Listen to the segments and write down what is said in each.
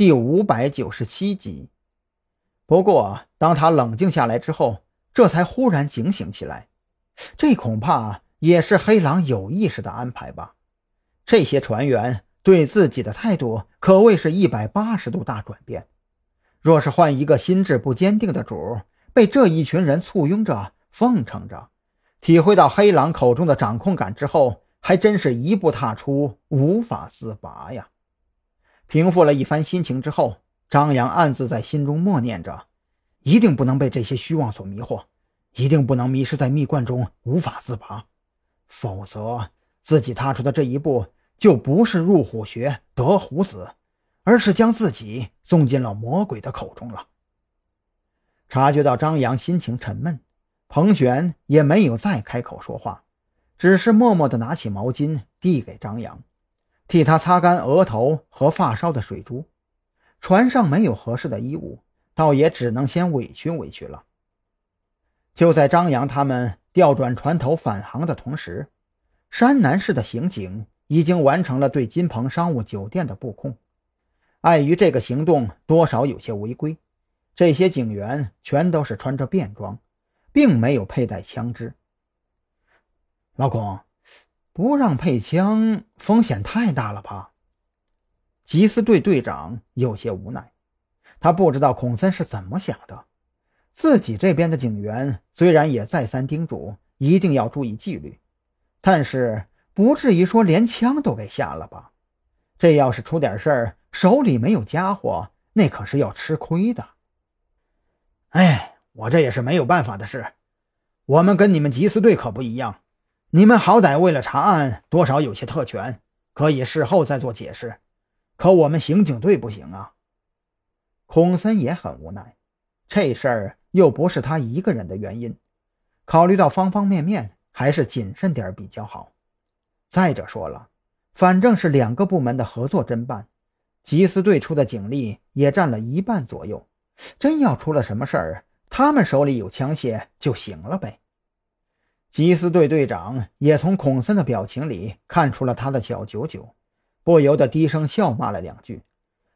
第五百九十七集。不过，当他冷静下来之后，这才忽然警醒起来。这恐怕也是黑狼有意识的安排吧？这些船员对自己的态度可谓是一百八十度大转变。若是换一个心智不坚定的主，被这一群人簇拥着、奉承着，体会到黑狼口中的掌控感之后，还真是一步踏出，无法自拔呀。平复了一番心情之后，张扬暗自在心中默念着：“一定不能被这些虚妄所迷惑，一定不能迷失在蜜罐中无法自拔，否则自己踏出的这一步就不是入虎穴得虎子，而是将自己送进了魔鬼的口中了。”察觉到张扬心情沉闷，彭璇也没有再开口说话，只是默默地拿起毛巾递给张扬。替他擦干额头和发梢的水珠，船上没有合适的衣物，倒也只能先委屈委屈了。就在张扬他们调转船头返航的同时，山南市的刑警已经完成了对金鹏商务酒店的布控。碍于这个行动多少有些违规，这些警员全都是穿着便装，并没有佩戴枪支。老孔。不让配枪，风险太大了吧？缉私队队长有些无奈，他不知道孔森是怎么想的。自己这边的警员虽然也再三叮嘱一定要注意纪律，但是不至于说连枪都给下了吧？这要是出点事儿，手里没有家伙，那可是要吃亏的。哎，我这也是没有办法的事。我们跟你们缉私队可不一样。你们好歹为了查案，多少有些特权，可以事后再做解释。可我们刑警队不行啊。孔森也很无奈，这事儿又不是他一个人的原因，考虑到方方面面，还是谨慎点比较好。再者说了，反正是两个部门的合作侦办，缉私队出的警力也占了一半左右，真要出了什么事儿，他们手里有枪械就行了呗。缉私队队长也从孔森的表情里看出了他的小九九，不由得低声笑骂了两句，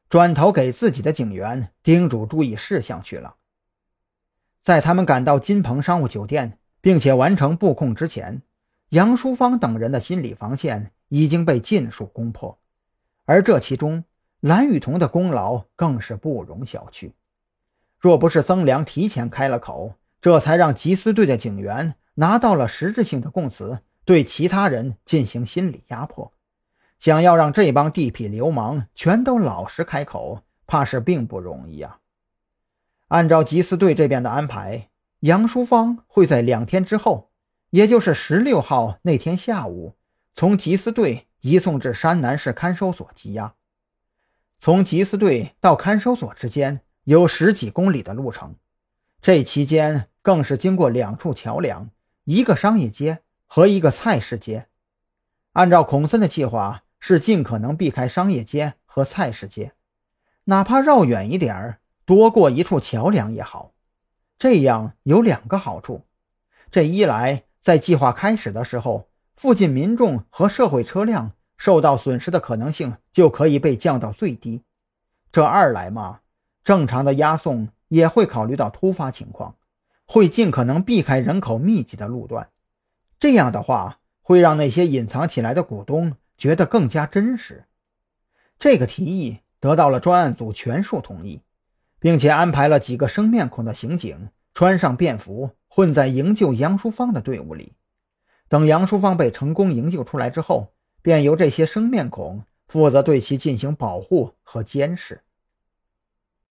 转头给自己的警员叮嘱注意事项去了。在他们赶到金鹏商务酒店，并且完成布控之前，杨淑芳等人的心理防线已经被尽数攻破，而这其中蓝雨桐的功劳更是不容小觑。若不是曾良提前开了口，这才让缉私队的警员。拿到了实质性的供词，对其他人进行心理压迫，想要让这帮地痞流氓全都老实开口，怕是并不容易啊。按照缉私队这边的安排，杨淑芳会在两天之后，也就是十六号那天下午，从缉私队移送至山南市看守所羁押。从缉私队到看守所之间有十几公里的路程，这期间更是经过两处桥梁。一个商业街和一个菜市街，按照孔森的计划，是尽可能避开商业街和菜市街，哪怕绕远一点儿，多过一处桥梁也好。这样有两个好处：这一来，在计划开始的时候，附近民众和社会车辆受到损失的可能性就可以被降到最低；这二来嘛，正常的押送也会考虑到突发情况。会尽可能避开人口密集的路段，这样的话会让那些隐藏起来的股东觉得更加真实。这个提议得到了专案组全数同意，并且安排了几个生面孔的刑警穿上便服，混在营救杨淑芳的队伍里。等杨淑芳被成功营救出来之后，便由这些生面孔负责对其进行保护和监视。